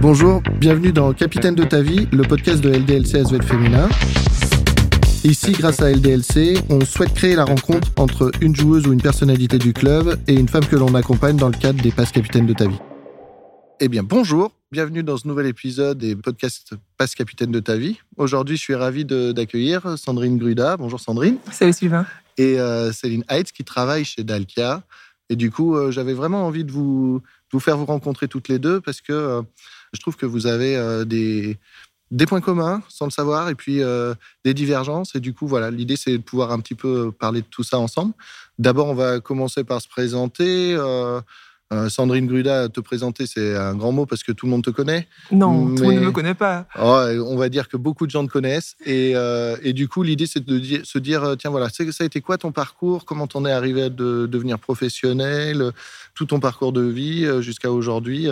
Bonjour, bienvenue dans Capitaine de ta vie, le podcast de LDLC SVL Féminin. Ici, grâce à LDLC, on souhaite créer la rencontre entre une joueuse ou une personnalité du club et une femme que l'on accompagne dans le cadre des passes capitaines de ta vie. Eh bien, bonjour, bienvenue dans ce nouvel épisode des podcasts Passe Capitaine de ta vie. Aujourd'hui, je suis ravi d'accueillir Sandrine Gruda. Bonjour Sandrine. Salut Sylvain. Et euh, Céline Heitz qui travaille chez Dalkia. Et du coup, euh, j'avais vraiment envie de vous, faire vous rencontrer toutes les deux parce que euh, je trouve que vous avez des, des points communs sans le savoir et puis des divergences. Et du coup, voilà, l'idée c'est de pouvoir un petit peu parler de tout ça ensemble. D'abord, on va commencer par se présenter. Euh, Sandrine Gruda, te présenter, c'est un grand mot parce que tout le monde te connaît. Non, tout le monde ne me connaît pas. Oh, on va dire que beaucoup de gens te connaissent. Et, euh, du coup, l'idée, c'est de se dire, euh, tiens, voilà, ça a été quoi ton parcours? Comment t'en es arrivé à devenir professionnel? Tout ton parcours de vie jusqu'à aujourd'hui.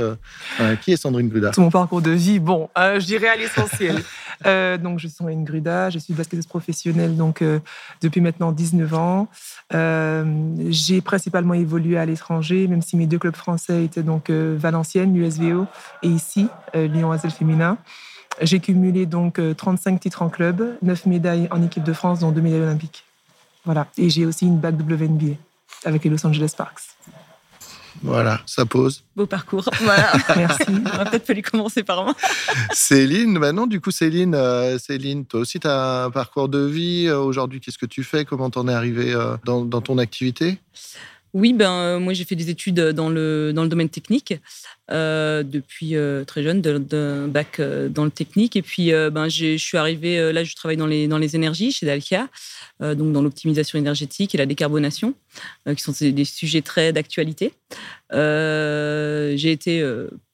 qui est Sandrine Gruda? Tout mon parcours de vie, bon, je dirais à l'essentiel. donc, je suis Sandrine Gruda, je suis basketteuse professionnelle donc, depuis maintenant 19 ans. J'ai principalement évolué à l'étranger, même si mes deux clubs français était donc euh, Valenciennes, l'USVO, et ici, euh, Lyon Azel Féminin. J'ai cumulé donc 35 euh, titres en club, 9 médailles en équipe de France, dont 2 médailles olympiques. Voilà. Et j'ai aussi une bague WNBA avec les Los Angeles Sparks. Voilà, ça pose. Beau parcours. Voilà. Merci. On va peut-être fallu commencer par moi. Céline, maintenant, du coup, Céline, Céline, toi aussi, tu as un parcours de vie. Aujourd'hui, qu'est-ce que tu fais? Comment t'en es arrivée dans, dans ton activité? Oui, ben, euh, moi j'ai fait des études dans le, dans le domaine technique euh, depuis euh, très jeune, d'un bac dans le technique. Et puis ben, je suis arrivée, là je travaille dans les, dans les énergies chez Dalkia, donc dans l'optimisation énergétique et la décarbonation, qui sont des, sujets très d'actualité. j'ai été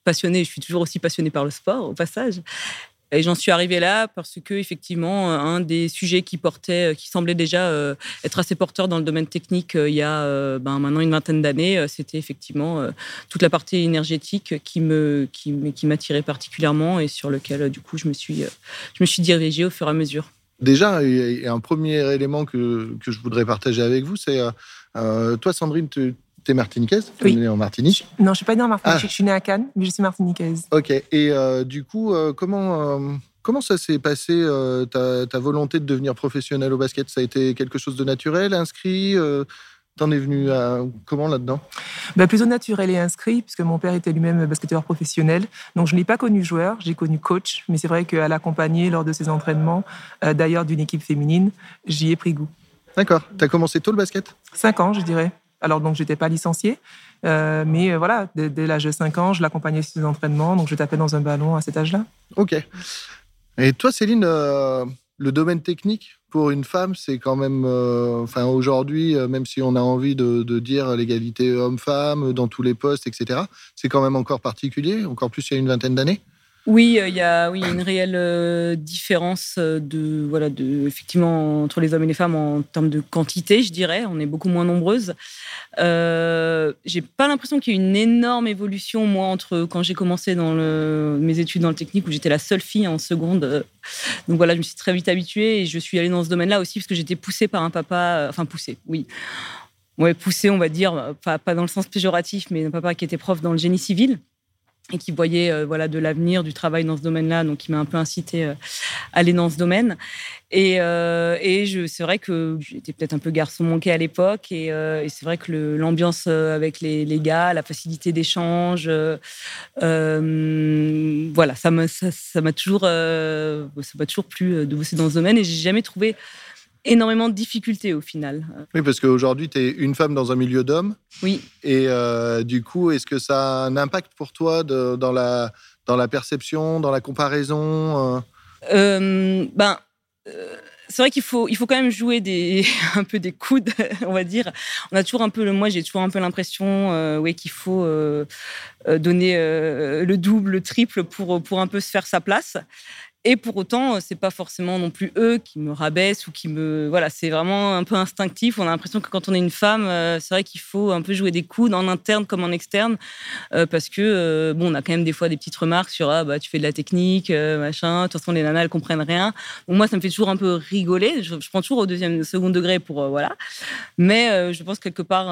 passionnée, je suis toujours aussi passionnée par le sport au passage. Et j'en suis arrivée là parce que effectivement, un des sujets qui portait, qui semblait déjà euh, être assez porteur dans le domaine technique euh, il y a euh, ben, maintenant une vingtaine d'années, c'était effectivement toute la partie énergétique qui me qui, qui m'attirait particulièrement et sur lequel du coup je me suis je me suis dirigée au fur et à mesure. Déjà, il y a un premier élément que, que je voudrais partager avec vous, c'est toi, Sandrine, tu T'es martiniquaise Tu es née en Martinique Non, je suis pas née en Martinique. Ah. Je suis née à Cannes, mais je suis martiniquaise. Ok. Et euh, du coup, euh, comment, euh, comment ça s'est passé, ta, ta, volonté de devenir professionnelle au basket? Ça a été quelque chose de naturel, inscrit T'en es venu à comment là-dedans? Bah, Plutôt naturel et inscrit, puisque mon père était lui-même basketteur professionnel. Donc je n'ai pas connu joueur, j'ai connu coach. Mais c'est vrai qu'à l'accompagner lors de ses entraînements, d'ailleurs d'une équipe féminine, j'y ai pris goût. D'accord. Tu as commencé tôt le basket? Cinq ans, je dirais. Alors, donc, je n'étais pas licenciée. Euh, mais euh, voilà, dès, l'âge de 5 ans, je l'accompagnais sur ses entraînements. Donc, je tapais dans un ballon à cet âge-là. OK. Et toi, Céline, euh, le domaine technique pour une femme, c'est quand même, enfin aujourd'hui, même si on a envie de, de dire l'égalité homme-femme dans tous les postes, etc., c'est quand même encore particulier, encore plus il y a une vingtaine d'années? Oui, euh, il y a oui, une réelle euh, différence euh, de, voilà, de, effectivement, entre les hommes et les femmes en termes de quantité, je dirais. On est beaucoup moins nombreuses. Euh, j'ai pas l'impression qu'il y ait une énorme évolution, moi, entre quand j'ai commencé dans mes études dans le technique, où j'étais la seule fille en seconde. Donc voilà, je me suis très vite habituée et je suis allée dans ce domaine-là aussi parce que j'étais poussée par un papa, enfin poussée, oui. Ouais, poussée, on va dire, pas dans le sens péjoratif, mais un papa qui était prof dans le génie civil et qui voyait euh, voilà de l'avenir du travail dans ce domaine-là, donc qui m'a un peu incité euh, à aller dans ce domaine. Et, euh, et je, c'est vrai que j'étais peut-être un peu garçon manqué à l'époque, et, c'est vrai que l'ambiance avec les, les, gars, la facilité d'échange, voilà, ça m'a ça m'a toujours ça m'a toujours plu de bosser dans ce domaine, et j'ai jamais trouvé énormément de difficultés au final. Oui, parce qu'aujourd'hui, tu es une femme dans un milieu d'hommes. Oui. Et euh, du coup, est-ce que ça a un impact pour toi de, dans, la, dans la perception, dans la comparaison euh? Euh, Ben. c'est vrai qu'il faut, il faut quand même jouer des, un peu des coudes, on va dire. On a toujours un peu, moi j'ai toujours un peu l'impression ouais, qu'il faut donner le double, le triple pour, pour un peu se faire sa place. Et pour autant, c'est pas forcément non plus eux qui me rabaissent ou qui me. Voilà, c'est vraiment un peu instinctif. On a l'impression que quand on est une femme, euh, c'est vrai qu'il faut un peu jouer des coudes en interne comme en externe. Euh, parce que, euh, bon, on a quand même des fois des petites remarques sur Ah, bah, tu fais de la technique, machin. De toute façon, les nanas, elles comprennent rien. Donc, moi, ça me fait toujours un peu rigoler. Je, prends toujours au deuxième, second degré pour. voilà. Mais je pense quelque part,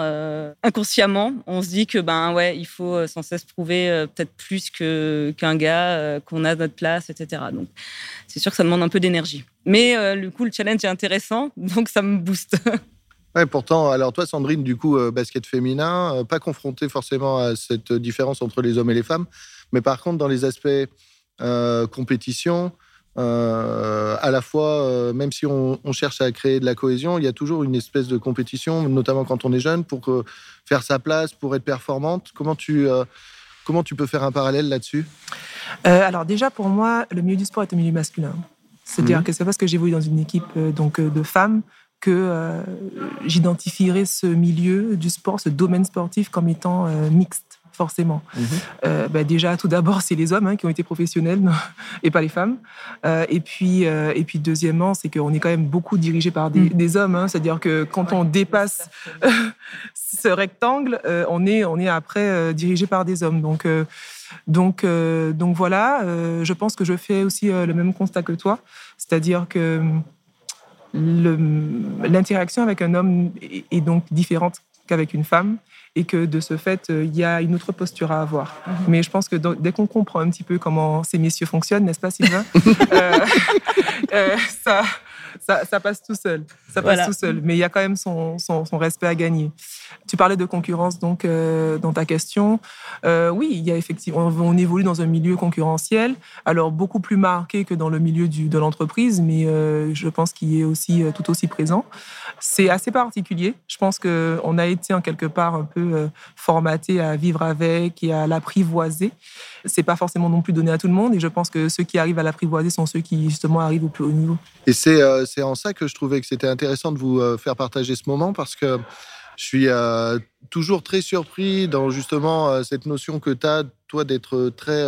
inconsciemment, on se dit que, ben ouais, il faut sans cesse prouver peut-être plus qu'un gars, qu'on a notre place, etc. Donc, c'est sûr que ça demande un peu d'énergie. Mais euh, le coup, le challenge est intéressant, donc ça me booste. Ouais, pourtant, alors toi, Sandrine, du coup, euh, basket féminin, euh, pas confrontée forcément à cette différence entre les hommes et les femmes, mais par contre, dans les aspects compétition, à la fois, même si on, cherche à créer de la cohésion, il y a toujours une espèce de compétition, notamment quand on est jeune, pour faire sa place, pour être performante. Comment tu, comment tu peux faire un parallèle là-dessus euh, alors déjà, pour moi, le milieu du sport est un milieu masculin. C'est-à-dire mhm. que c'est parce que j'évolue dans une équipe euh, donc euh, de femmes que j'identifierai ce milieu du sport, ce domaine sportif comme étant mixte forcément. Mhm. Bah, déjà, tout d'abord, c'est les hommes hein, qui ont été professionnels et pas les femmes. et, puis, et puis, deuxièmement, c'est qu'on est quand même beaucoup dirigé par des, mhm. hommes. Hein. C'est-à-dire que quand on dépasse ce rectangle, on, est, on est après dirigé par des hommes. Donc, donc, euh, donc voilà, euh, je pense que je fais aussi euh, le même constat que toi, c'est-à-dire que l'interaction avec un homme est, donc différente qu'avec une femme et que de ce fait, il y a une autre posture à avoir. Mhm. Mais je pense que dès qu'on comprend un petit peu comment ces messieurs fonctionnent, n'est-ce pas Sylvain? Ça, ça, passe tout seul. Ça passe tout seul. Mais il y a quand même son, son, respect à gagner. Tu parlais de concurrence donc euh, dans ta question. Euh, oui, il y a effectivement, on, évolue dans un milieu concurrentiel, alors beaucoup plus marqué que dans le milieu du, de l'entreprise, mais euh, je pense qu'il est aussi tout aussi présent. C'est assez particulier. Je pense que on a été en quelque part un peu formaté à vivre avec et à l'apprivoiser. C'est pas forcément non plus donné à tout le monde, et je pense que ceux qui arrivent à l'apprivoiser sont ceux qui justement arrivent au plus haut niveau. Et c'est c'est en ça que je trouvais que c'était intéressant de vous euh, faire partager ce moment parce que je suis euh, toujours très surpris dans justement euh, cette notion que tu as, toi, d'être très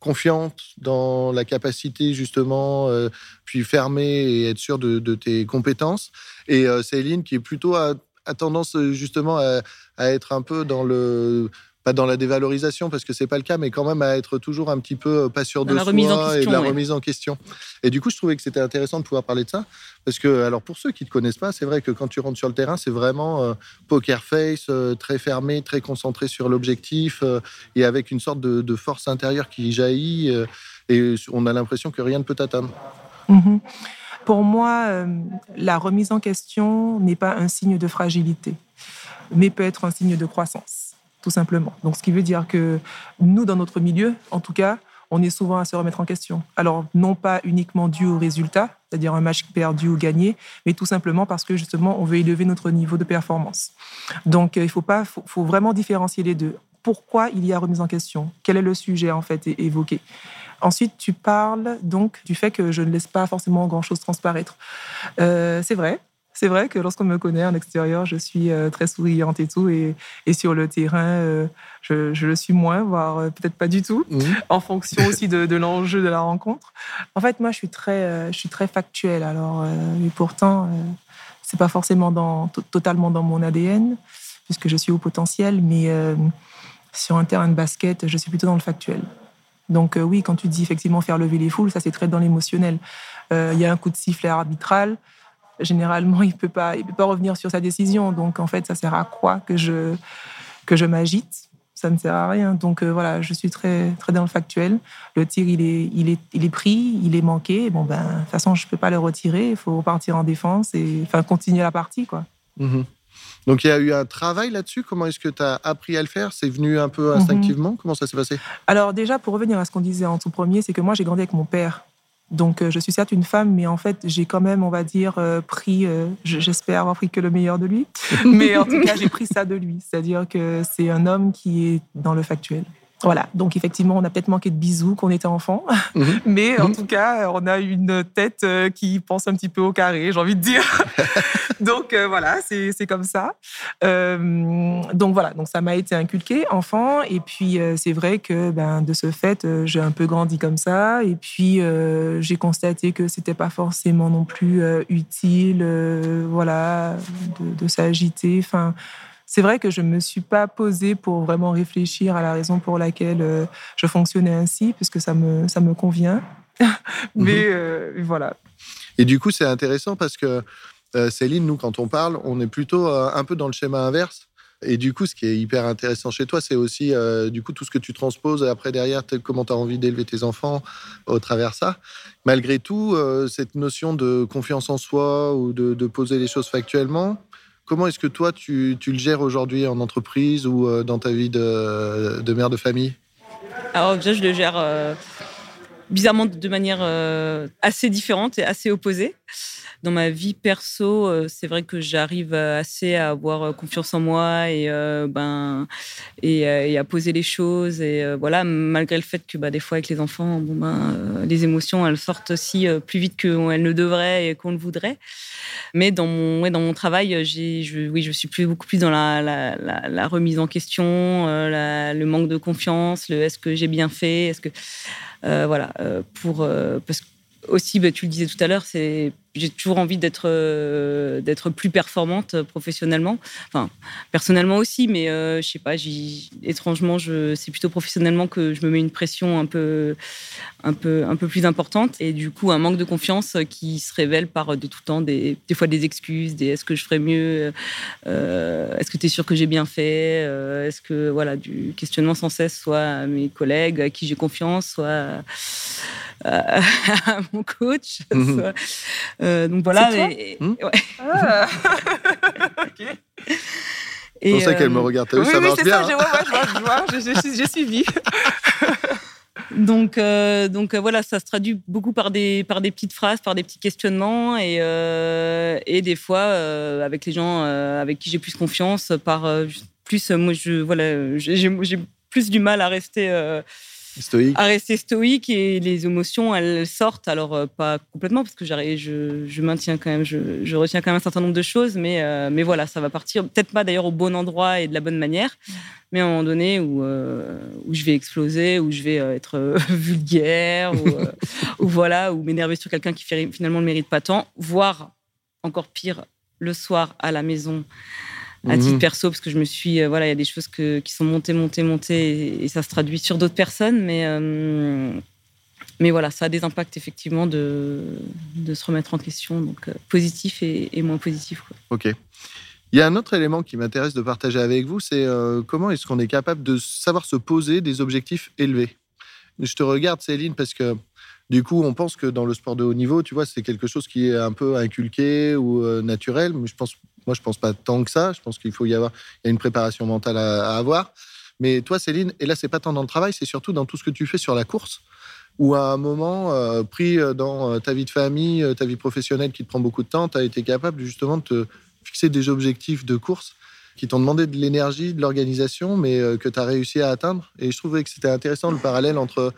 confiante dans la capacité justement, puis fermée et être sûr de, tes compétences. Et Céline qui est plutôt à, tendance justement à, être un peu dans le pas dans la dévalorisation parce que c'est pas le cas, mais quand même à être toujours un petit peu euh, pas sûr de soi et de la remise en question. Et du coup, je trouvais que c'était intéressant de pouvoir parler de ça parce que, alors pour ceux qui ne te connaissent pas, c'est vrai que quand tu rentres sur le terrain, c'est vraiment euh, poker face, euh, très fermé, très concentré sur l'objectif et avec une sorte de, force intérieure qui jaillit et on a l'impression que rien ne peut t'atteindre. Mhm. Pour moi, la remise en question n'est pas un signe de fragilité, mais peut être un signe de croissance tout simplement. Donc, ce qui veut dire que nous, dans notre milieu, en tout cas, on est souvent à se remettre en question. Alors, non pas uniquement dû au résultat, c'est-à-dire un match perdu ou gagné, mais tout simplement parce que justement, on veut élever notre niveau de performance. Donc, il faut, pas, faut, vraiment différencier les deux. Pourquoi il y a remise en question? Quel est le sujet en fait évoqué? Ensuite, tu parles donc du fait que je ne laisse pas forcément grand-chose transparaître. Euh, c'est vrai, c'est vrai que lorsqu'on me connaît en extérieur, je suis euh, très souriante et tout. Et, sur le terrain, euh, je, le suis moins, voire euh, peut-être pas du tout, mmh. en fonction aussi de, l'enjeu de la rencontre. En fait, moi, je suis très, je suis très factuelle. Alors, et pourtant, c'est pas forcément dans, totalement dans mon ADN, puisque je suis au potentiel. Mais sur un terrain de basket, je suis plutôt dans le factuel. Donc oui, quand tu dis effectivement faire lever les foules, ça c'est très dans l'émotionnel. Il y a un coup de sifflet arbitral généralement, il ne peut, pas, il peut pas revenir sur sa décision. Donc, en fait, ça sert à quoi que je, que je m'agite? Ça ne sert à rien. Donc, euh, voilà, je suis très, très dans le factuel. Le tir, il est, il est, il est pris, il est manqué. Bon, ben, de toute façon, je ne peux pas le retirer. Il faut repartir en défense et enfin, continuer la partie. Quoi. Mhm. Donc il y a eu un travail là-dessus? Comment est-ce que tu as appris à le faire? C'est venu un peu instinctivement? Comment ça s'est passé? Alors déjà, pour revenir à ce qu'on disait en tout premier, c'est que moi j'ai grandi avec mon père. Donc, euh, je suis certes une femme, mais en fait, j'ai quand même, on va dire, euh, pris, euh, j'espère avoir pris que le meilleur de lui, mais en tout cas, j'ai pris ça de lui. C'est-à-dire que c'est un homme qui est dans le factuel. Voilà, donc effectivement, on a peut-être manqué de bisous quand on était enfant, mhm. mais en mhm. tout cas, on a une tête euh, qui pense un petit peu au carré, j'ai envie de dire. donc euh, voilà, c'est comme ça. Euh, donc voilà, donc ça m'a été inculqué enfant, et puis c'est vrai que ben, de ce fait, j'ai un peu grandi comme ça, et puis j'ai constaté que c'était pas forcément non plus utile, voilà, de, de s'agiter. Enfin c'est vrai que je ne me suis pas posée pour vraiment réfléchir à la raison pour laquelle euh, je fonctionnais ainsi, puisque ça me, ça me convient. Mais mhm. euh, voilà. Et du coup, c'est intéressant parce que euh, Céline, nous, quand on parle, on est plutôt un peu dans le schéma inverse. Et du coup, ce qui est hyper intéressant chez toi, c'est aussi du coup tout ce que tu transposes après derrière, comment tu as envie d'élever tes enfants au travers ça. Malgré tout, cette notion de confiance en soi ou de, de poser les choses factuellement, Comment est-ce que toi, tu, le gères aujourd'hui en entreprise ou euh, dans ta vie de, mère de famille? Alors déjà, je le gère euh, bizarrement de manière euh, assez différente et assez opposée dans ma vie perso, euh, c'est vrai que j'arrive assez à avoir euh, confiance en moi et ben et, à poser les choses et voilà malgré le fait que bah, des fois avec les enfants ben les émotions elles sortent aussi plus vite qu'elles ne devraient et qu'on le voudrait. Mais dans mon dans mon travail, je, oui je suis beaucoup plus dans la, remise en question, le manque de confiance, est-ce que j'ai bien fait, est-ce que voilà pour parce que aussi, bah, tu le disais tout à l'heure, c'est j'ai toujours envie d'être euh, d'être plus performante professionnellement. Enfin, personnellement aussi, mais euh, je sais pas. Étrangement, je, c'est plutôt professionnellement que je me mets une pression un peu un peu un peu plus importante et du coup un manque de confiance qui se révèle par de tout temps des, des fois des excuses, des est-ce que je ferais mieux, euh, est-ce que tu es sûr que j'ai bien fait, est-ce que voilà du questionnement sans cesse, soit à mes collègues à qui j'ai confiance, soit à mon coach. Mhm. Euh, donc voilà. Et, hmm ouais. ah. C'est pour ça qu'elle me euh, regarde. oui, ça oui, marche bien. Ça, je vois, je vois, j'ai suivi. donc, euh, donc voilà, ça se traduit beaucoup par des, par des petites phrases, par des petits questionnements et, et des fois avec les gens avec qui j'ai plus confiance, par plus, moi, je, voilà, j'ai plus du mal à rester stoïque. à rester stoïque et les émotions elles sortent alors euh, pas complètement parce que je, je maintiens quand même je, retiens quand même un certain nombre de choses mais euh, mais voilà ça va partir peut-être pas d'ailleurs au bon endroit et de la bonne manière mais à un moment donné où euh, où je vais exploser où je vais être vulgaire ou, voilà ou m'énerver sur quelqu'un qui finalement ne mérite pas tant voire encore pire le soir à la maison à titre mhm. perso, parce que je me suis, euh, voilà, il y a des choses qui sont montées, montées, montées, et, ça se traduit sur d'autres personnes, mais, euh, mais voilà, ça a des impacts effectivement de, de se remettre en question, donc euh, positif et, moins positif. Ok. Il y a un autre élément qui m'intéresse de partager avec vous, c'est comment est-ce qu'on est capable de savoir se poser des objectifs élevés? Je te regarde, Céline, parce que du coup, on pense que dans le sport de haut niveau, tu vois, c'est quelque chose qui est un peu inculqué ou naturel, mais je pense moi, je pense pas tant que ça. Je pense qu'il faut y avoir une préparation mentale à, avoir. Mais toi, Céline, et là, c'est pas tant dans le travail, c'est surtout dans tout ce que tu fais sur la course, ou à un moment euh, pris dans euh, ta vie de famille, euh, ta vie professionnelle qui te prend beaucoup de temps, tu as été capable justement de te fixer des objectifs de course qui t'ont demandé de l'énergie, de l'organisation, mais que tu as réussi à atteindre. Et je trouvais que c'était intéressant le parallèle entre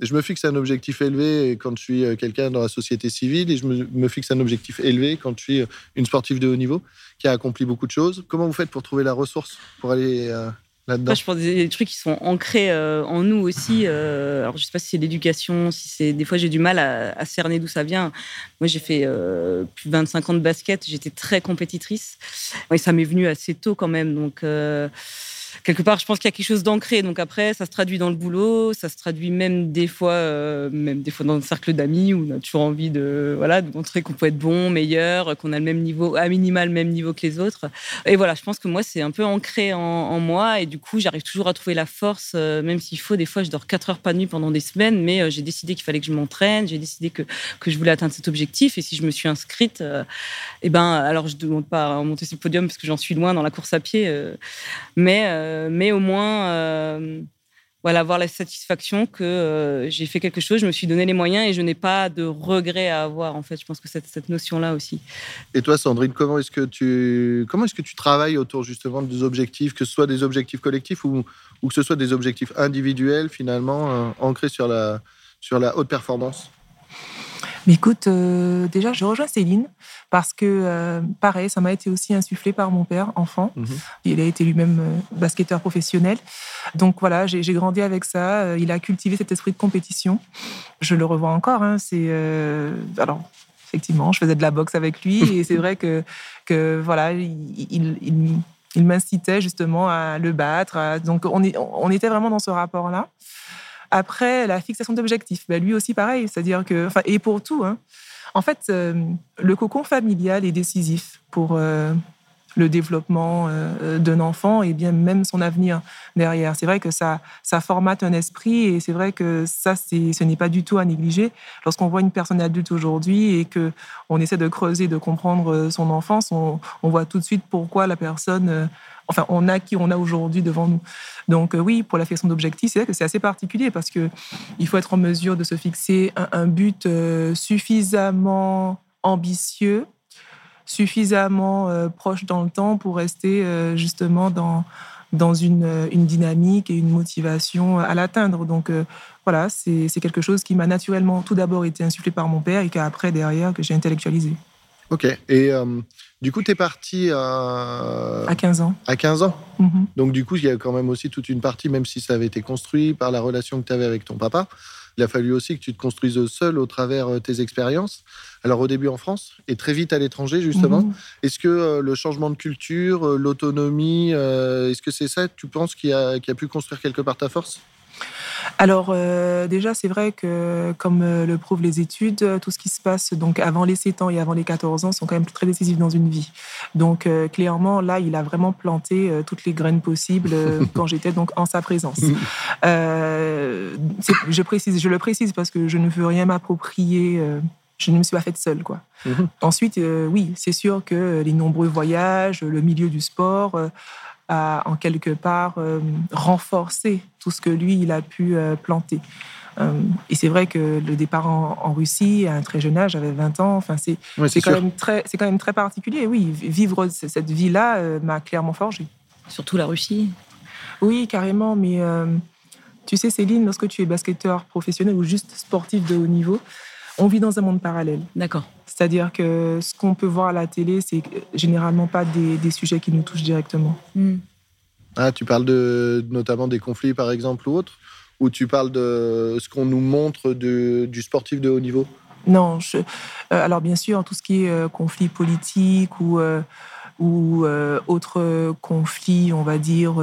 je me fixe un objectif élevé quand je suis euh, quelqu'un dans la société civile et je me, fixe un objectif élevé quand je suis euh, une sportive de haut niveau qui a accompli beaucoup de choses. Comment vous faites pour trouver la ressource pour aller euh, là-dedans? Je pense des trucs qui sont ancrés en nous aussi. alors je sais pas si c'est l'éducation, des fois j'ai du mal à, cerner d'où ça vient. Moi j'ai fait plus de 25 ans de basket, j'étais très compétitrice et ça m'est venu assez tôt quand même quelque part, je pense qu'il y a quelque chose d'ancré. Donc après, ça se traduit dans le boulot, ça se traduit même des fois, euh, même des fois dans un cercle d'amis où on a toujours envie de, voilà, de montrer qu'on peut être bon, meilleur, qu'on a le même niveau, à minima le même niveau que les autres. Et voilà, je pense que moi, c'est un peu ancré en, moi et du coup, j'arrive toujours à trouver la force, euh, même s'il faut. Des fois, je dors 4 heures pas de nuit pendant des semaines, mais euh, j'ai décidé qu'il fallait que je m'entraîne, j'ai décidé que, que je voulais atteindre cet objectif. Et si je me suis inscrite, eh ben, alors je ne demande pas à monter sur le podium parce que j'en suis loin dans la course à pied, mais mais au moins, euh, avoir la satisfaction que euh, j'ai fait quelque chose, je me suis donné les moyens et je n'ai pas de regrets à avoir. En fait, je pense que cette, cette notion-là aussi. Et toi, Sandrine, comment est-ce que tu comment est-ce que tu travailles autour justement des objectifs, que ce soit des objectifs collectifs ou, ou que ce soit des objectifs individuels finalement euh, ancrés sur la sur la haute performance? Mais écoute, euh, déjà, je rejoins Céline parce que, euh, pareil, ça m'a été aussi insufflé par mon père, enfant. Mhm. Il a été lui-même euh, basketteur professionnel. Donc voilà, j'ai grandi avec ça. Il a cultivé cet esprit de compétition. Je le revois encore. Hein, c'est alors effectivement, je faisais de la boxe avec lui et c'est vrai que, que voilà, il, il, m'incitait justement à le battre. donc on, est, on était vraiment dans ce rapport-là. Après, la fixation d'objectifs, bah, lui aussi pareil, c'est-à-dire que, enfin, et pour tout, hein. en fait, euh, le cocon familial est décisif pour euh, le développement euh, d'un enfant et bien même son avenir derrière. C'est vrai que ça, ça formate un esprit et c'est vrai que ça, ce n'est pas du tout à négliger. Lorsqu'on voit une personne adulte aujourd'hui et que on essaie de creuser, de comprendre son enfance, on, voit tout de suite pourquoi la personne enfin, on a qui on a aujourd'hui devant nous. Donc euh, oui, pour la fixation d'objectifs, c'est vrai que c'est assez particulier parce que il faut être en mesure de se fixer un, but euh, suffisamment ambitieux, suffisamment euh, proche dans le temps pour rester justement dans dans une, une, dynamique et une motivation à l'atteindre. Donc voilà, c'est quelque chose qui m'a naturellement tout d'abord été insufflé par mon père et qu'après, derrière, que j'ai intellectualisé. Ok. Et du coup, tu es parti à... À 15 ans. À 15 ans mhm. Donc, du coup, il y a quand même aussi toute une partie, même si ça avait été construit par la relation que tu avais avec ton papa, il a fallu aussi que tu te construises seul au travers euh, tes expériences. Alors, au début en France et très vite à l'étranger, justement. Mhm. Est-ce que euh, le changement de culture, euh, l'autonomie, est-ce que c'est ça, tu penses, qui a, qui a pu construire quelque part ta force? Alors euh, déjà, c'est vrai que comme euh, le prouvent les études, euh, tout ce qui se passe donc avant les 7 ans et avant les 14 ans sont quand même très décisifs dans une vie. Donc clairement, là, il a vraiment planté toutes les graines possibles quand j'étais donc en sa présence. je précise, je le précise parce que je ne veux rien m'approprier je ne me suis pas faite seule. Quoi. Mhm. Ensuite, oui, c'est sûr que les nombreux voyages, le milieu du sport, a en quelque part euh, renforcé tout ce que lui, il a pu euh, planter. Euh, et c'est vrai que le départ en, Russie à un très jeune âge, j'avais 20 ans, enfin, c'est quand, même très, quand même très particulier. Oui, vivre cette vie-là m'a clairement forgé. Surtout la Russie Oui, carrément, mais tu sais, Céline, lorsque tu es basketteur professionnel ou juste sportif de haut niveau, on vit dans un monde parallèle. D'accord. C'est-à-dire que ce qu'on peut voir à la télé, c'est généralement pas des, sujets qui nous touchent directement. Hmm. Ah, tu parles de, notamment des conflits, par exemple, ou autres? Ou tu parles de ce qu'on nous montre du sportif de haut niveau? Non. Euh, alors, bien sûr, tout ce qui est euh, conflit politique ou, euh, ou autres conflits, on va dire,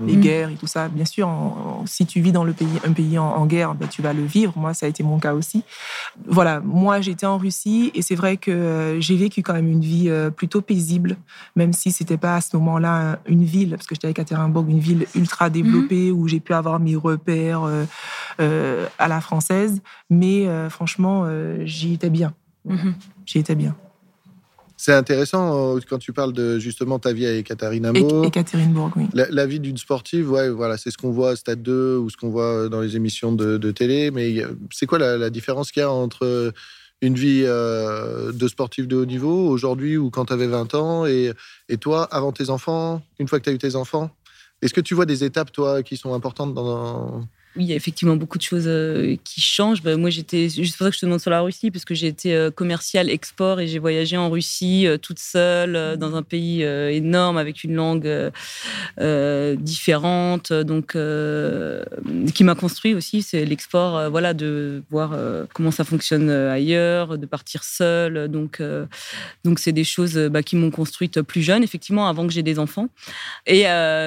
les mhm. guerres et tout ça. Bien sûr, si tu vis dans le pays, un pays en, guerre, ben, tu vas le vivre. Moi, ça a été mon cas aussi. Voilà, moi, j'étais en Russie et c'est vrai que euh, j'ai vécu quand même une vie euh, plutôt paisible, même si c'était pas à ce moment-là une ville, parce que j'étais à Ekaterinbourg, une ville ultra développée mhm. où j'ai pu avoir mes repères euh, à la française. Mais franchement, j'y étais bien. Mhm. J'y étais bien. C'est intéressant euh, quand tu parles de justement ta vie à Ekaterinbourg. Ekaterinbourg, oui. La, vie d'une sportive, ouais, voilà, c'est ce qu'on voit à Stade 2 ou ce qu'on voit dans les émissions de, télé. Mais c'est quoi la, différence qu'il y a entre une vie euh, de sportif de haut niveau aujourd'hui ou quand tu avais 20 ans et, et, toi, avant tes enfants, une fois que tu as eu tes enfants? Est-ce que tu vois des étapes, toi, qui sont importantes dans, oui, il y a effectivement beaucoup de choses euh, qui changent. Bah, moi, j'étais juste pour ça que je te demande sur la Russie, parce que j'ai été euh, commercial export et j'ai voyagé en Russie euh, toute seule dans un pays énorme avec une langue différente, donc qui m'a construit aussi. C'est l'export, voilà, de voir comment ça fonctionne ailleurs, de partir seule. Donc, donc c'est des choses bah, qui m'ont construite plus jeune, effectivement, avant que j'ai des enfants. Et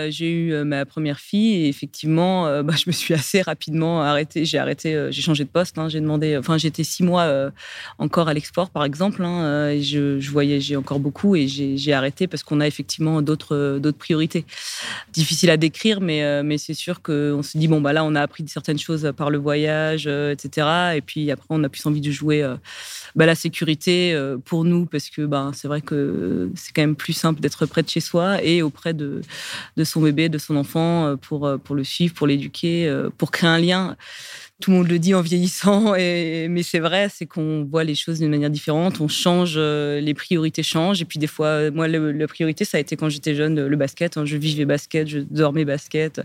j'ai eu ma première fille et effectivement, bah, je me suis assez rapidement arrêté. J'ai arrêté, j'ai changé de poste. Hein. j'ai demandé, enfin, j'étais six mois encore à l'export, par exemple. Hein, et je, je voyageais encore beaucoup et j'ai arrêté parce qu'on a effectivement d'autres d'autres priorités. Difficile à décrire, mais mais c'est sûr qu'on se dit bon bah là, on a appris certaines choses par le voyage, etc. Et puis après, on a plus envie de jouer bah, la sécurité euh, pour nous, parce que bah, c'est vrai que c'est quand même plus simple d'être près de chez soi et auprès de, de son bébé, de son enfant, euh, pour, euh, pour le suivre, pour l'éduquer, pour créer un lien tout le monde le dit en vieillissant, et, mais c'est vrai, c'est qu'on voit les choses d'une manière différente, on change, euh, les priorités changent. Et puis des fois, moi, la priorité, ça a été quand j'étais jeune, le basket. Hein. je vivais basket, je dormais basket.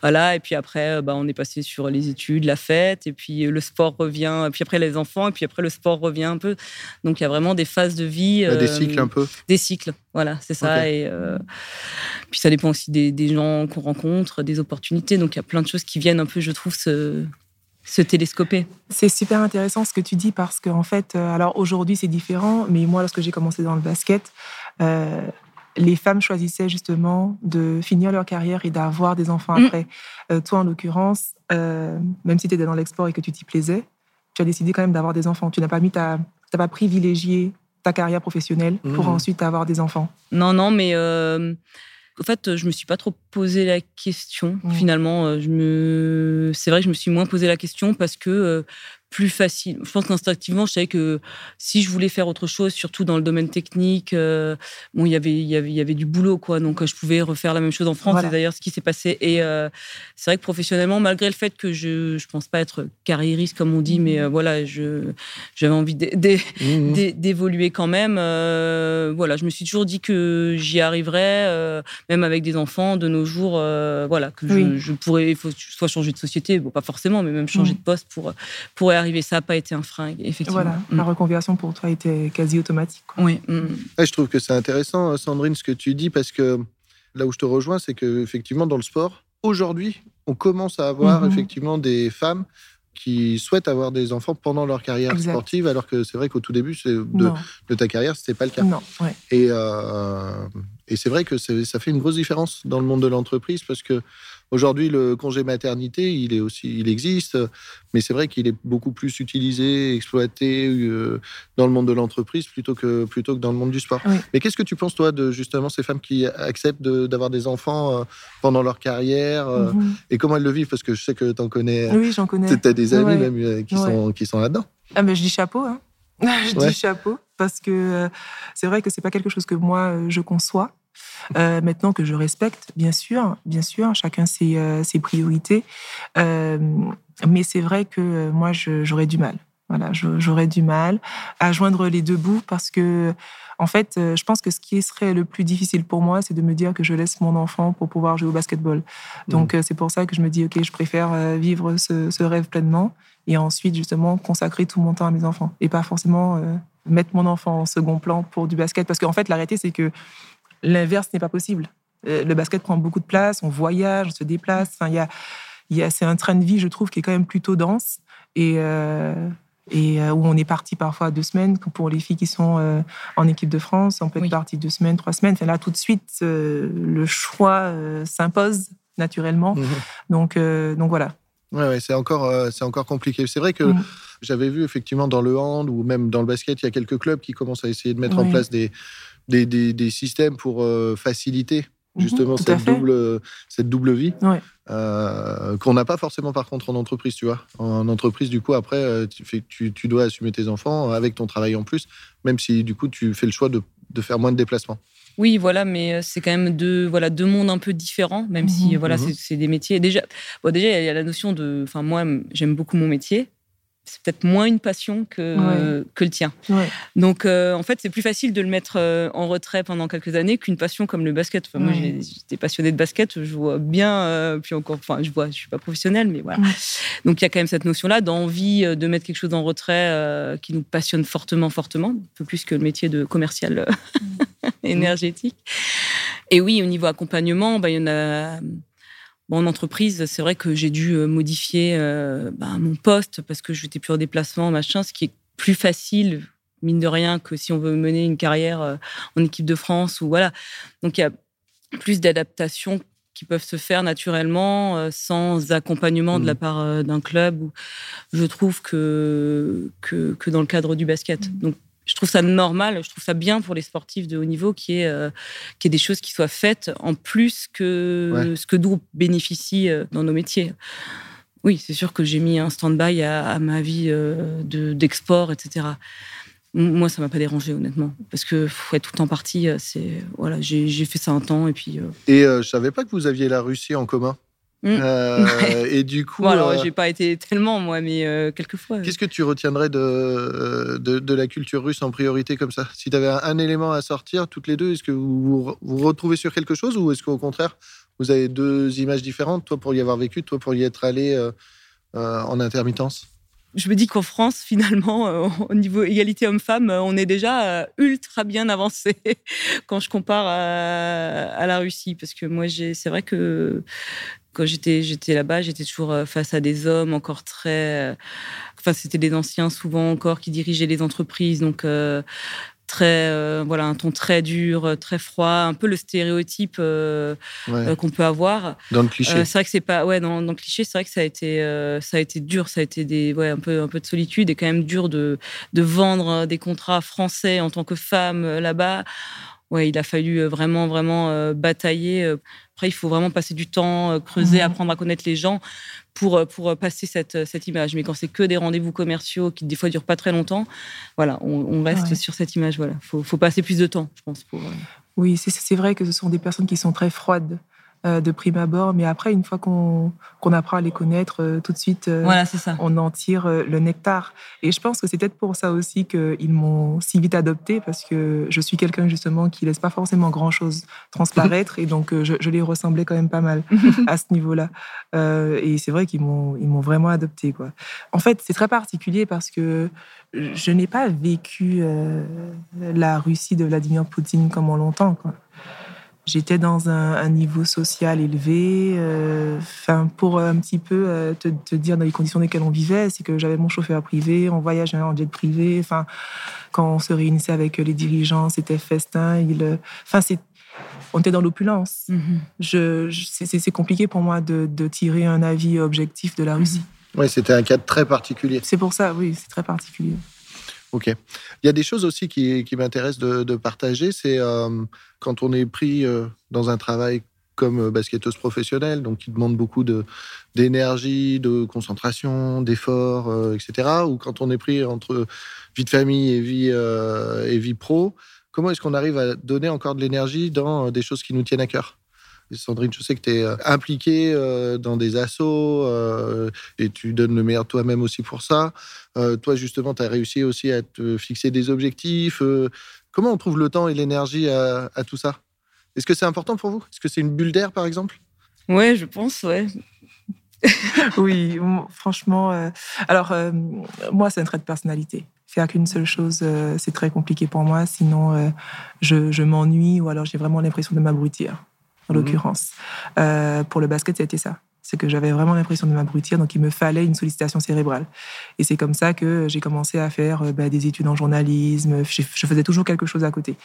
Voilà. Et puis après, euh, bah, on est passé sur les études, la fête, et puis le sport revient. Puis après, les enfants, et puis après, le sport revient un peu. Donc il y a vraiment des phases de vie. des euh, cycles un peu. Des cycles, voilà, c'est ça. Et puis ça dépend aussi des, des gens qu'on rencontre, des opportunités. Donc il y a plein de choses qui viennent un peu, je trouve, se se télescoper. C'est super intéressant ce que tu dis parce qu'en fait, euh, alors aujourd'hui c'est différent, mais moi lorsque j'ai commencé dans le basket, euh, les femmes choisissaient justement de finir leur carrière et d'avoir des enfants mm. après. Euh, toi en l'occurrence, même si tu étais dans l'export et que tu t'y plaisais, tu as décidé quand même d'avoir des enfants. Tu n'as pas mis ta, pas privilégié ta carrière professionnelle pour mm. ensuite avoir des enfants. Non, non, mais en fait, je me suis pas trop posé la question. Finalement, euh, je me, c'est vrai que je me suis moins posé la question parce que euh, plus facile. Je pense qu'instinctivement, je savais que si je voulais faire autre chose, surtout dans le domaine technique, euh, bon, il y avait, y avait, il y avait du boulot, quoi. Donc, euh, je pouvais refaire la même chose en France. C'est d'ailleurs ce qui s'est passé. Et euh, c'est vrai que professionnellement, malgré le fait que je, je pense pas être carriériste comme on dit, mais mmh. voilà, je, j'avais envie mmh. d'évoluer quand même. voilà, je me suis toujours dit que j'y arriverais, même avec des enfants de nos jours. voilà, que je, pourrais, il faut soit changer de société, bon, pas forcément, mais même changer mmh. de poste pour pour ça n'a pas été un frein, effectivement. Voilà, la mm. reconversion pour toi était quasi automatique. Oui. Mm. je trouve que c'est intéressant, Sandrine, ce que tu dis, parce que là où je te rejoins, c'est qu'effectivement, dans le sport, aujourd'hui, on commence à avoir mm-hmm. effectivement des femmes qui souhaitent avoir des enfants pendant leur carrière sportive, alors que c'est vrai qu'au tout début de, de, ta carrière, ce n'était pas le cas. Non, Et, euh, et c'est vrai que ça fait une grosse différence dans le monde de l'entreprise, parce que Aujourd'hui, le congé maternité, il est aussi, il existe, mais c'est vrai qu'il est beaucoup plus utilisé, exploité euh, dans le monde de l'entreprise plutôt que plutôt que dans le monde du sport. Mais qu'est-ce que tu penses toi de justement ces femmes qui acceptent d'avoir des enfants euh, pendant leur carrière euh, mhm. et comment elles le vivent? Parce que je sais que tu en connais. Oui, j'en connais. Tu as des amis même qui sont qui sont là-dedans. Ah mais je dis chapeau. Hein. je dis chapeau parce que c'est vrai que c'est pas quelque chose que moi je conçois. Euh, maintenant que je respecte, bien sûr, bien sûr, chacun ses, euh, ses priorités. Euh, mais c'est vrai que moi, j'aurais du mal. Voilà, j'aurais du mal à joindre les deux bouts parce que, en fait, je pense que ce qui serait le plus difficile pour moi, c'est de me dire que je laisse mon enfant pour pouvoir jouer au basketball. Donc, mmh. c'est pour ça que je me dis, OK, je préfère vivre ce, ce, rêve pleinement et ensuite, justement, consacrer tout mon temps à mes enfants et pas forcément mettre mon enfant en second plan pour du basket. Parce qu'en fait, l'arrêté, c'est que L'inverse n'est pas possible. Euh, le basket prend beaucoup de place, on voyage, on se déplace. Enfin, y a, y a, c'est un train de vie, je trouve, qui est quand même plutôt dense et, euh, et euh, où on est parti parfois deux semaines. Pour les filles qui sont en équipe de France, on peut être parti deux semaines, trois semaines. Enfin, là, tout de suite, le choix s'impose naturellement. Mhm. Donc, donc voilà. Ouais, ouais c'est encore, c'est encore compliqué. C'est vrai que mm. j'avais vu effectivement dans le hand ou même dans le basket, il y a quelques clubs qui commencent à essayer de mettre en place des, des, des, systèmes pour euh, faciliter mhm, justement cette, double, cette double vie euh, qu'on n'a pas forcément par contre en entreprise, tu vois. En entreprise, du coup, après, euh, tu, fais, tu, tu, dois assumer tes enfants avec ton travail en plus, même si du coup, tu fais le choix de, de faire moins de déplacements. Oui, voilà, mais c'est quand même deux, voilà, deux mondes un peu différents, même si mhm. voilà, mhm. c'est des métiers. Déjà, bon, déjà, il y a la notion de. Enfin, moi, j'aime beaucoup mon métier c'est peut-être moins une passion que, que le tien. Donc, euh, en fait, c'est plus facile de le mettre euh, en retrait pendant quelques années qu'une passion comme le basket. Enfin, Moi, j'étais passionnée de basket, je vois bien, euh, puis encore, enfin, je vois, je suis pas professionnelle, mais voilà. Donc, il y a quand même cette notion-là d'envie de mettre quelque chose en retrait qui nous passionne fortement, fortement, un peu plus que le métier de commercial énergétique. Et oui, au niveau accompagnement, bah, il y en a en entreprise, c'est vrai que j'ai dû euh, modifier euh, bah, mon poste parce que j'étais plus en déplacement, machin, ce qui est plus facile, mine de rien, que si on veut mener une carrière euh, en équipe de France ou voilà. Donc il y a plus d'adaptation qui peuvent se faire naturellement sans accompagnement de la mm. part d'un club. Je trouve que, que, dans le cadre du basket. Mm. Donc, je trouve ça normal, je trouve ça bien pour les sportifs de haut niveau qu'il y, ait, des choses qui soient faites en plus que ce que nous bénéficie dans nos métiers. Oui, c'est sûr que j'ai mis un stand-by à, ma vie d'export, etc. Moi, ça m'a pas dérangé, honnêtement. Parce que être tout en partie, euh, c'est. Voilà, j'ai fait ça un temps et puis. Euh, et euh, je savais pas que vous aviez la Russie en commun. Mmh. et du coup. Bon, alors, j'ai pas été tellement, moi, mais quelques fois. Qu'est-ce que tu retiendrais de, de, la culture russe en priorité comme ça? Si tu avais un, élément à sortir, toutes les deux, est-ce que vous vous retrouvez sur quelque chose ou est-ce qu'au contraire, vous avez deux images différentes Toi, pour y avoir vécu, toi, pour y être allé en intermittence? Je me dis qu'en France, finalement, euh, au niveau égalité homme-femme, euh, on est déjà euh, ultra bien avancé quand je compare à, la Russie. Parce que moi, c'est vrai que quand j'étais j'étais là-bas, j'étais toujours face à des hommes encore très. Enfin, c'était des anciens souvent encore qui dirigeaient les entreprises, donc très euh, voilà un ton très dur, très froid, un peu le stéréotype euh, euh, qu'on peut avoir. Dans le cliché. c'est vrai que c'est pas ouais dans, le cliché, c'est vrai que ça a été ça a été dur, ça a été des ouais un peu un peu de solitude et quand même dur de de vendre des contrats français en tant que femme là-bas. Ouais, il a fallu vraiment vraiment batailler. Après, il faut vraiment passer du temps, creuser, mmh. apprendre à connaître les gens pour, euh, pour euh, passer cette, euh, cette image. Mais quand c'est que des rendez-vous commerciaux qui, des fois, durent pas très longtemps, voilà, on, reste sur cette image. Voilà, faut, faut passer plus de temps, je pense. Pour, Oui, c'est vrai que ce sont des personnes qui sont très froides. Euh, de prime abord, mais après, une fois qu'on apprend à les connaître, euh, tout de suite, euh, voilà, ça. on en tire le nectar. Et je pense que c'est peut-être pour ça aussi qu'ils m'ont si vite adopté, parce que je suis quelqu'un justement qui laisse pas forcément grand-chose transparaître, et donc je, je, les ressemblais quand même pas mal à ce niveau-là. et c'est vrai qu'ils m'ont vraiment adopté. Quoi. En fait, c'est très particulier parce que je n'ai pas vécu la Russie de Vladimir Poutine comme on l'entend. J'étais dans un, niveau social élevé. Euh, enfin, pour un petit peu euh, te, dire dans les conditions dans lesquelles on vivait, c'est que j'avais mon chauffeur privé, on voyageait en jet privé. Enfin, quand on se réunissait avec les dirigeants, c'était festin. Il, enfin, c'est, on était dans l'opulence. Mm-hmm. Je, c'est, compliqué pour moi de, tirer un avis objectif de la Russie. Oui, c'était un cadre très particulier. C'est pour ça, oui, c'est très particulier. Ok. Il y a des choses aussi qui, qui m'intéressent de, partager. C'est euh, quand on est pris euh, dans un travail comme euh, basketteuse professionnelle, donc qui demande beaucoup d'énergie, de, concentration, d'efforts, etc. Ou quand on est pris entre vie de famille et vie, et vie pro, comment est-ce qu'on arrive à donner encore de l'énergie dans des choses qui nous tiennent à cœur? Sandrine, je sais que tu es euh, impliquée euh, dans des assos euh, et tu donnes le meilleur toi-même aussi pour ça. Toi, justement, tu as réussi aussi à te fixer des objectifs. Comment on trouve le temps et l'énergie à, tout ça? Est-ce que c'est important pour vous? Est-ce que c'est une bulle d'air, par exemple? Ouais, je pense, ouais. oui, franchement. alors, moi, c'est un trait de personnalité. Faire qu'une seule chose, c'est très compliqué pour moi. Sinon, je, je m'ennuie ou alors j'ai vraiment l'impression de m'abrutir en mhm. l'occurrence. Euh, pour le basket, c'était ça. C'est que j'avais vraiment l'impression de m'abrutir, donc il me fallait une sollicitation cérébrale. Et c'est comme ça que j'ai commencé à faire euh, bah, des études en journalisme. Je, faisais toujours quelque chose à côté.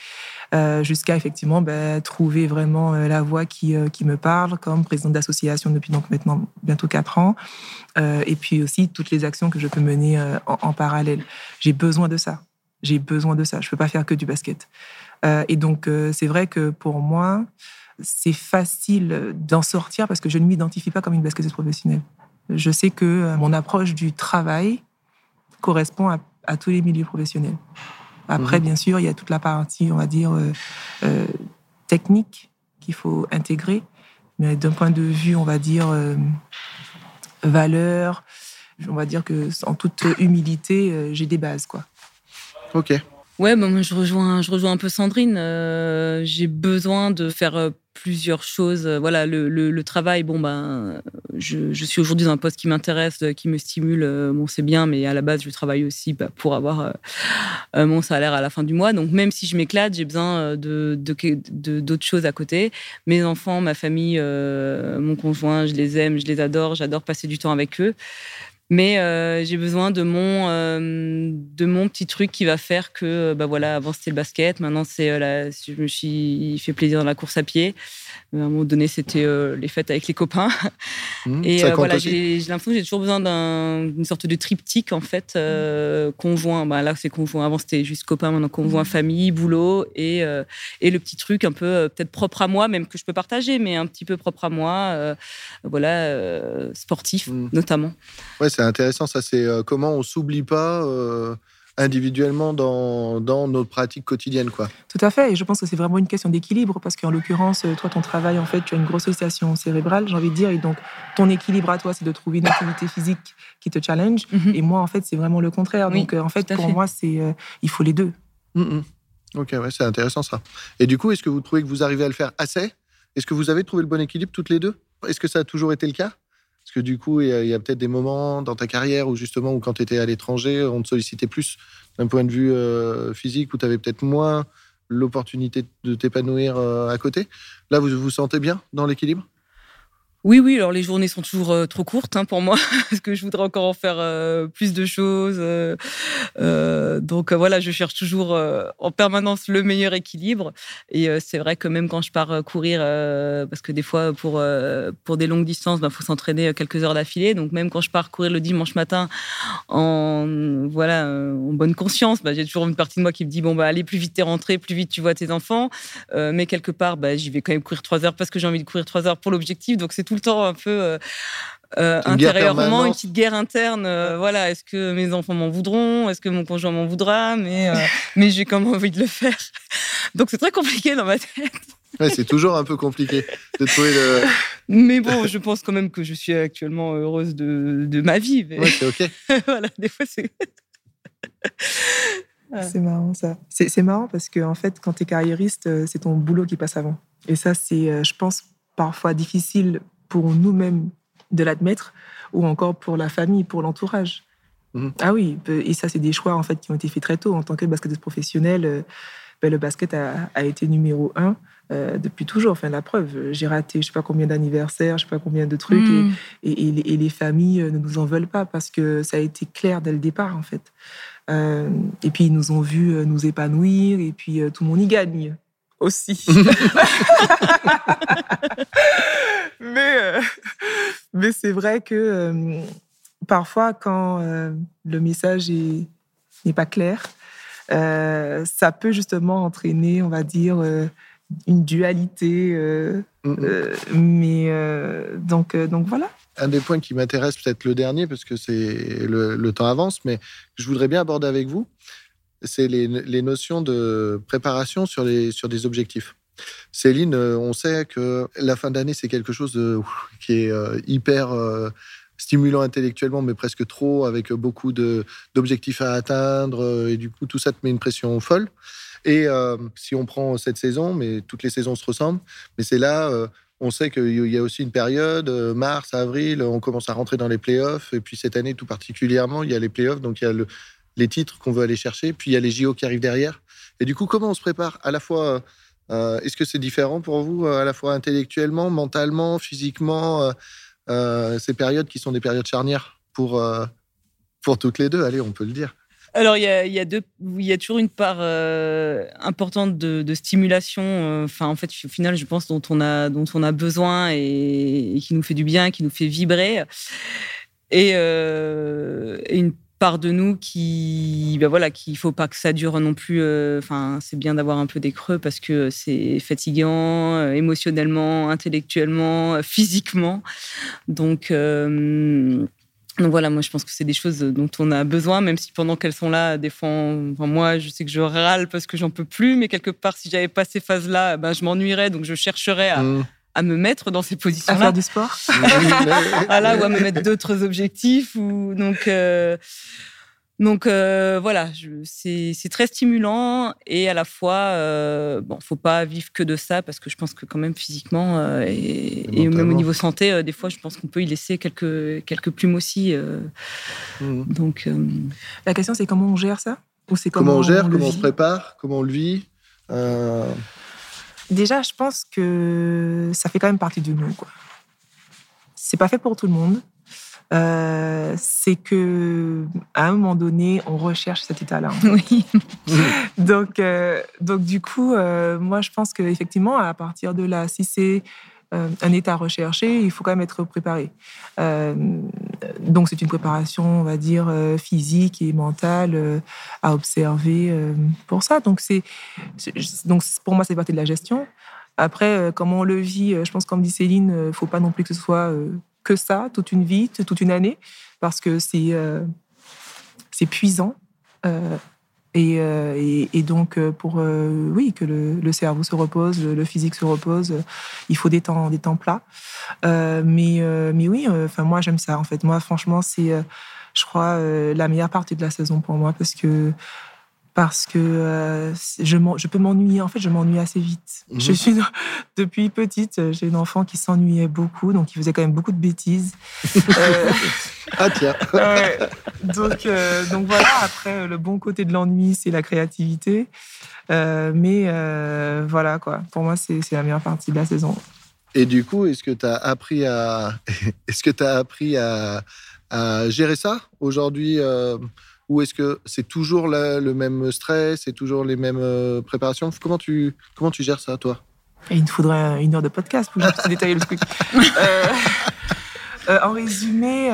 Euh, jusqu'à effectivement bah, trouver vraiment la voie qui, qui me parle comme présidente d'association depuis donc maintenant bientôt quatre ans. et puis aussi toutes les actions que je peux mener en, en parallèle. J'ai besoin de ça. J'ai besoin de ça. Je ne peux pas faire que du basket. et donc, c'est vrai que pour moi, c'est facile d'en sortir parce que je ne m'identifie pas comme une basketteuse professionnelle. Je sais que euh, mon approche du travail correspond à, tous les milieux professionnels. Après, mhm. bien sûr, il y a toute la partie, on va dire, euh, euh, technique qu'il faut intégrer. Mais d'un point de vue, on va dire, valeur, on va dire que en toute humilité, j'ai des bases, quoi. Ok. Ouais, bah, moi je rejoins, je rejoins un peu Sandrine. Euh, j'ai besoin de faire euh, plusieurs choses. Voilà, le, travail, bon ben, je, suis aujourd'hui dans un poste qui m'intéresse, qui me stimule. Euh, bon, c'est bien, mais à la base, je travaille aussi bah, pour avoir mon salaire à la fin du mois. Donc même si je m'éclate, j'ai besoin de d'autres choses à côté. Mes enfants, ma famille, mon conjoint, je les aime, je les adore, j'adore passer du temps avec eux. Mais euh, j'ai besoin de mon, euh, de mon petit truc qui va faire que, bah voilà, avant c'était le basket, maintenant c'est la, je me suis fait plaisir dans la course à pied. À un moment donné, c'était les fêtes avec les copains. Mmh, et voilà, j'ai l'impression que j'ai toujours besoin d'un- d'une sorte de triptyque en fait, euh, conjoint. Bah, là, c'est conjoint. Avant, c'était juste copain, maintenant conjoint, famille, boulot et, euh, et le petit truc un peu euh, peut-être propre à moi, même que je peux partager, mais un petit peu propre à moi. euh, voilà, euh, sportif Mm. notamment. Ouais, c'est intéressant. Ça, c'est euh, comment on s'oublie pas euh, individuellement dans, dans notre pratique quotidienne, quoi. Tout à fait, et je pense que c'est vraiment une question d'équilibre, parce qu'en l'occurrence, euh, toi, ton travail, en fait, tu as une grosse sollicitation cérébrale, j'ai envie de dire, et donc ton équilibre à toi, c'est de trouver une activité physique qui te challenge, et moi, en fait, c'est vraiment le contraire. Oui, donc, en fait, pour fait. moi, c'est euh, il faut les deux. Mhm. Ok, ouais, c'est intéressant ça. Et du coup, est-ce que vous trouvez que vous arrivez à le faire assez? Est-ce que vous avez trouvé le bon équilibre toutes les deux? Est-ce que ça a toujours été le cas? Parce que du coup, il y a, peut-être des moments dans ta carrière où justement, où quand tu étais à l'étranger, on te sollicitait plus d'un point de vue euh, physique, où tu avais peut-être moins l'opportunité de t'épanouir euh, à côté. Là, vous vous sentez bien dans l'équilibre? Oui, oui, alors les journées sont toujours euh, trop courtes hein, pour moi, parce que je voudrais encore en faire euh, plus de choses. euh, donc voilà, je cherche toujours en permanence le meilleur équilibre. Et c'est vrai que même quand je pars courir, parce que des fois pour, pour des longues distances, il faut s'entraîner quelques heures d'affilée. Donc même quand je pars courir le dimanche matin en, voilà, en bonne conscience, bah, j'ai toujours une partie de moi qui me dit, bon, bah, allez, plus vite t'es rentré, plus vite tu vois tes enfants. Mais quelque part, bah, j'y vais quand même courir trois heures parce que j'ai envie de courir trois heures pour l'objectif. Donc c'est tout le temps un peu euh, euh, intérieurement une petite guerre interne. euh, voilà, est-ce que mes enfants m'en voudront Est-ce que mon conjoint m'en voudra Mais euh, mais j'ai quand même envie de le faire. Donc c'est très compliqué dans ma tête. Ouais, c'est toujours un peu compliqué de trouver le. Mais bon, je pense quand même que je suis actuellement heureuse de, de ma vie. Mais Ouais, c'est ok. voilà, des fois c'est. C'est marrant, ça. C'est c'est marrant parce que, en fait, quand tu es carriériste, c'est ton boulot qui passe avant. Et ça, c'est, je pense, parfois difficile pour nous-mêmes de l'admettre, ou encore pour la famille, pour l'entourage. Mhm. Ah oui, et ça, c'est des choix en fait qui ont été faits très tôt. En tant que basketteuse professionnelle, euh, ben, le basket a, a été numéro un euh, depuis toujours. Enfin, la preuve, j'ai raté je sais pas combien d'anniversaires, je sais pas combien de trucs, et- Mm. et, et les, et les familles euh, ne nous en veulent pas parce que ça a été clair dès le départ, en fait. Euh, et puis, ils nous ont vus euh, nous épanouir, et puis euh, tout le monde y gagne aussi. mais euh, mais c'est vrai que euh, parfois, quand euh, le message est- n'est pas clair, ça peut justement entraîner, on va dire, une dualité. mais donc, donc voilà. un des points qui m'intéresse, peut-être le dernier, parce que c'est le, le temps avance, mais je voudrais bien aborder avec vous, c'est les, notions de préparation sur, des objectifs. Céline, euh, on sait que la fin d'année, c'est quelque chose qui est euh, hyper euh, stimulant intellectuellement, mais presque trop, avec beaucoup d'objectifs à atteindre, et du coup, tout ça te met une pression folle. Et si on prend cette saison, mais toutes les saisons se ressemblent, mais c'est là, on sait qu'il y a aussi une période, mars, avril, on commence à rentrer dans les playoffs. Et puis cette année, tout particulièrement, il y a les playoffs. Donc il y a le- les titres qu'on veut aller chercher. Puis il y a les JO qui arrivent derrière. Et du coup, comment on se prépare À la fois, euh, est-ce que c'est différent pour vous, euh, à la fois intellectuellement, mentalement, physiquement euh, Ces périodes qui sont des périodes charnières pour, pour toutes les deux, allez, on peut le dire. Alors, il y a, y, a y a toujours une part importante de, stimulation. Enfin, en fait, au final, je pense, dont on a, dont on a besoin et, et qui nous fait du bien, qui nous fait vibrer. Et, euh, et une part de nous qui, ben voilà, qu'il faut pas que ça dure non plus. euh, Enfin, c'est bien d'avoir un peu des creux parce que c'est fatigant, euh, émotionnellement, intellectuellement, euh, physiquement. Donc. donc voilà, moi je pense que c'est des choses dont on a besoin, même si pendant qu'elles sont là, des fois, enfin, moi je sais que je râle parce que j'en peux plus, mais quelque part, si j'avais pas ces phases-là, ben, je m'ennuierais, donc je chercherais à, Mmh. À me mettre dans ces À positions-là. faire du sport Voilà, ou à me mettre d'autres objectifs. Ou, donc, euh, donc euh, voilà, je- c'est c'est très stimulant et à la fois, euh, bon, faut pas vivre que de ça parce que je pense que quand même physiquement euh, et, et même au niveau santé, euh, des fois, je pense qu'on peut y laisser quelques quelques plumes aussi. euh, Mmh. donc euh, La question, c'est comment on gère ça? Ou c'est Comment, on gère Comment on se prépare Comment on le vit Euh, Déjà, je pense que ça fait quand même partie de nous. quoi. C'est pas fait pour tout le monde. euh, c'est que à un moment donné, on recherche cet état-là. Oui. donc, euh, donc du coup, euh, moi, je pense qu'effectivement, à partir de là, si c'est un état recherché, il faut quand même être préparé. Donc, c'est une préparation, on va dire, physique et mentale à observer pour ça. Donc, c'est, donc, pour moi, c'est partie de la gestion. Après, comment on le vit, je pense, comme dit Céline, il ne faut pas non plus que ce soit que ça toute une vie, toute une année, parce que c'est euh, c'est puisant. Euh, euh, et, donc, pour oui, que le, cerveau se repose, le, physique se repose, il faut des temps, des temps plats. mais, mais oui, enfin moi j'aime ça en fait. Moi, franchement, c'est, je crois, la meilleure partie de la saison pour moi parce que parce que euh, je, je, peux m'ennuyer. En fait, je m'ennuie assez vite. Mhm. Je suis depuis petite, j'ai une enfant qui s'ennuyait beaucoup, donc il faisait quand même beaucoup de bêtises. euh, ah tiens. donc, euh, donc voilà. Après, le bon côté de l'ennui, c'est la créativité. Euh, mais voilà quoi. Pour moi, c'est la meilleure partie de la saison. Et du coup, est-ce que tu as appris à, est-ce que tu as appris à, à gérer ça aujourd'hui? Ou est-ce que c'est toujours le même stress, c'est toujours les mêmes euh, préparations? Comment tu, comment tu gères ça, toi? Il nous faudrait une heure de podcast pour que je détailler le truc. Euh, euh, en résumé,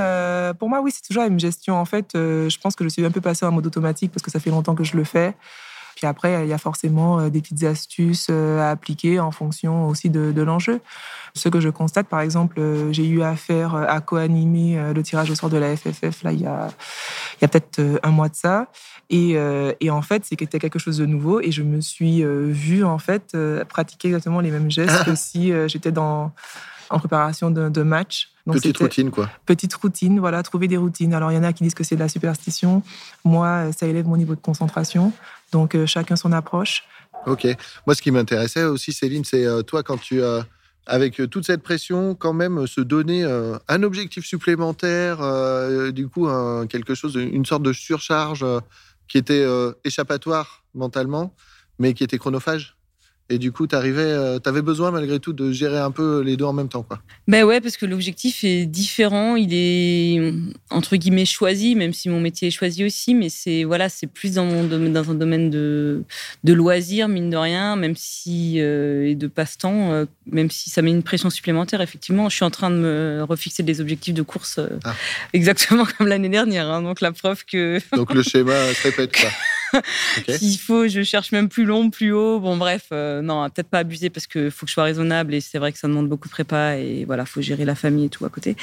pour moi, oui, c'est toujours la même gestion. En fait, je pense que je suis un peu passée en mode automatique parce que ça fait longtemps que je le fais. Puis après, il y a forcément euh, des petites astuces euh, à appliquer en fonction aussi de, l'enjeu. Ce que je constate, par exemple, euh, j'ai eu affaire à co-animer le tirage au sort de la FFF là, il y a, il y a peut-être un mois de ça. Et, et en fait, c'était quelque chose de nouveau et je me suis vue en fait pratiquer exactement les mêmes gestes que si j'étais dans en préparation de, match. petite routine, quoi. Petite routine, voilà, trouver des routines. Alors, il y en a qui disent que c'est de la superstition. Moi, ça élève mon niveau de concentration. Donc, euh, chacun son approche. Ok. Moi, ce qui m'intéressait aussi, Céline, c'est euh, toi, quand tu. Euh, avec toute cette pression, quand même se donner un objectif supplémentaire, du coup, quelque chose, une sorte de surcharge qui était échappatoire mentalement, mais qui était chronophage et du coup, tu euh, avais besoin malgré tout de gérer un peu les deux en même temps, quoi. Ben ouais, parce que l'objectif est différent. Il est entre guillemets choisi, même si mon métier est choisi aussi. Mais c'est voilà, c'est plus dans, mon domaine, dans un domaine de, de loisirs, mine de rien, même si euh, et de passe-temps, euh, même si ça met une pression supplémentaire. Effectivement, je suis en train de me refixer des objectifs de course ah. exactement comme l'année dernière. Hein. donc la preuve que. donc le schéma se répète. Quoi. S'il faut, je cherche même plus long, plus haut. Bon, bref, euh, non, peut-être pas abuser parce qu'il faut que je sois raisonnable et c'est vrai que ça demande beaucoup de prépa et voilà, faut gérer la famille et tout à côté.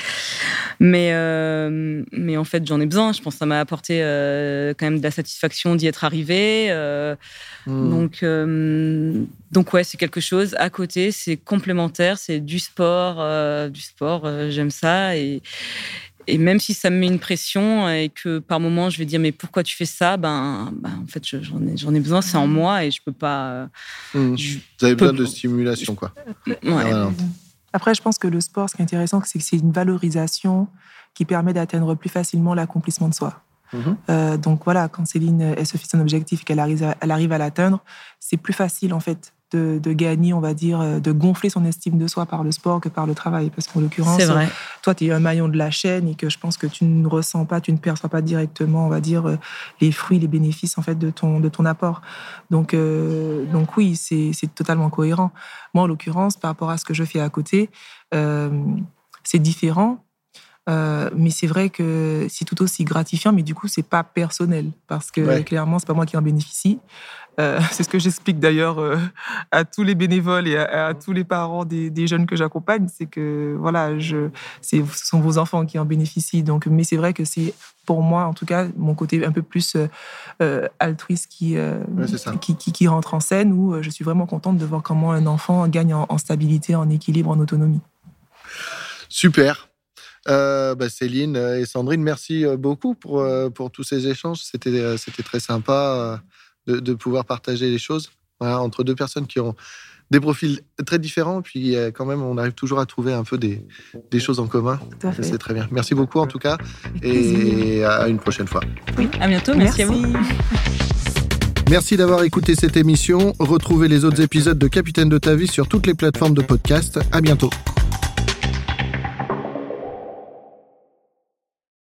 Mais, euh, mais en fait, j'en ai besoin. Je pense que ça m'a apporté euh, quand même de la satisfaction d'y être arrivé. Hmm. Donc, donc ouais, c'est quelque chose à côté, c'est complémentaire, c'est du sport, du sport. J'aime ça et et même si ça me met une pression et que par moment je vais dire mais pourquoi tu fais ça? Ben, ben en fait j'en ai j'en ai besoin c'est en moi et je peux pas mmh. vous avez besoin de stimulation quoi. Après je pense que le sport ce qui est intéressant c'est que c'est une valorisation qui permet d'atteindre plus facilement l'accomplissement de soi. Mmh. euh, donc voilà quand Céline elle se fixe un objectif et qu'elle arrive elle arrive à l'atteindre c'est plus facile en fait de, gagner, on va dire, euh, de gonfler son estime de soi par le sport que par le travail. Parce qu'en l'occurrence, toi, tu es un maillon de la chaîne et que je pense que tu ne ressens pas, tu ne perçois pas directement, on va dire, euh, les fruits, les bénéfices en fait de ton, de ton apport. Donc, euh, donc oui, c'est totalement cohérent. Moi, en l'occurrence, par rapport à ce que je fais à côté, c'est différent. mais c'est vrai que c'est tout aussi gratifiant, mais du coup, c'est pas personnel parce que clairement, c'est pas moi qui en bénéficie. Euh, c'est ce que j'explique d'ailleurs euh, à tous les bénévoles et à, tous les parents des, jeunes que j'accompagne, c'est que voilà, je, ce sont vos enfants qui en bénéficient. Donc, mais c'est vrai que c'est pour moi, en tout cas, mon côté un peu plus euh, altruiste qui, qui, qui, rentre en scène, où je suis vraiment contente de voir comment un enfant gagne en, stabilité, en équilibre, en autonomie. Super. Bah, Céline et Sandrine, merci beaucoup pour, pour tous ces échanges. C'était, c'était très sympa de, pouvoir partager les choses entre deux personnes qui ont des profils très différents, puis euh, quand même, on arrive toujours à trouver un peu des, choses en commun. C'est très bien. Merci beaucoup en tout cas, et à une prochaine fois. Oui, à bientôt. Merci, à vous. Merci d'avoir écouté cette émission. Retrouvez les autres épisodes de Capitaine de ta vie sur toutes les plateformes de podcast. À bientôt.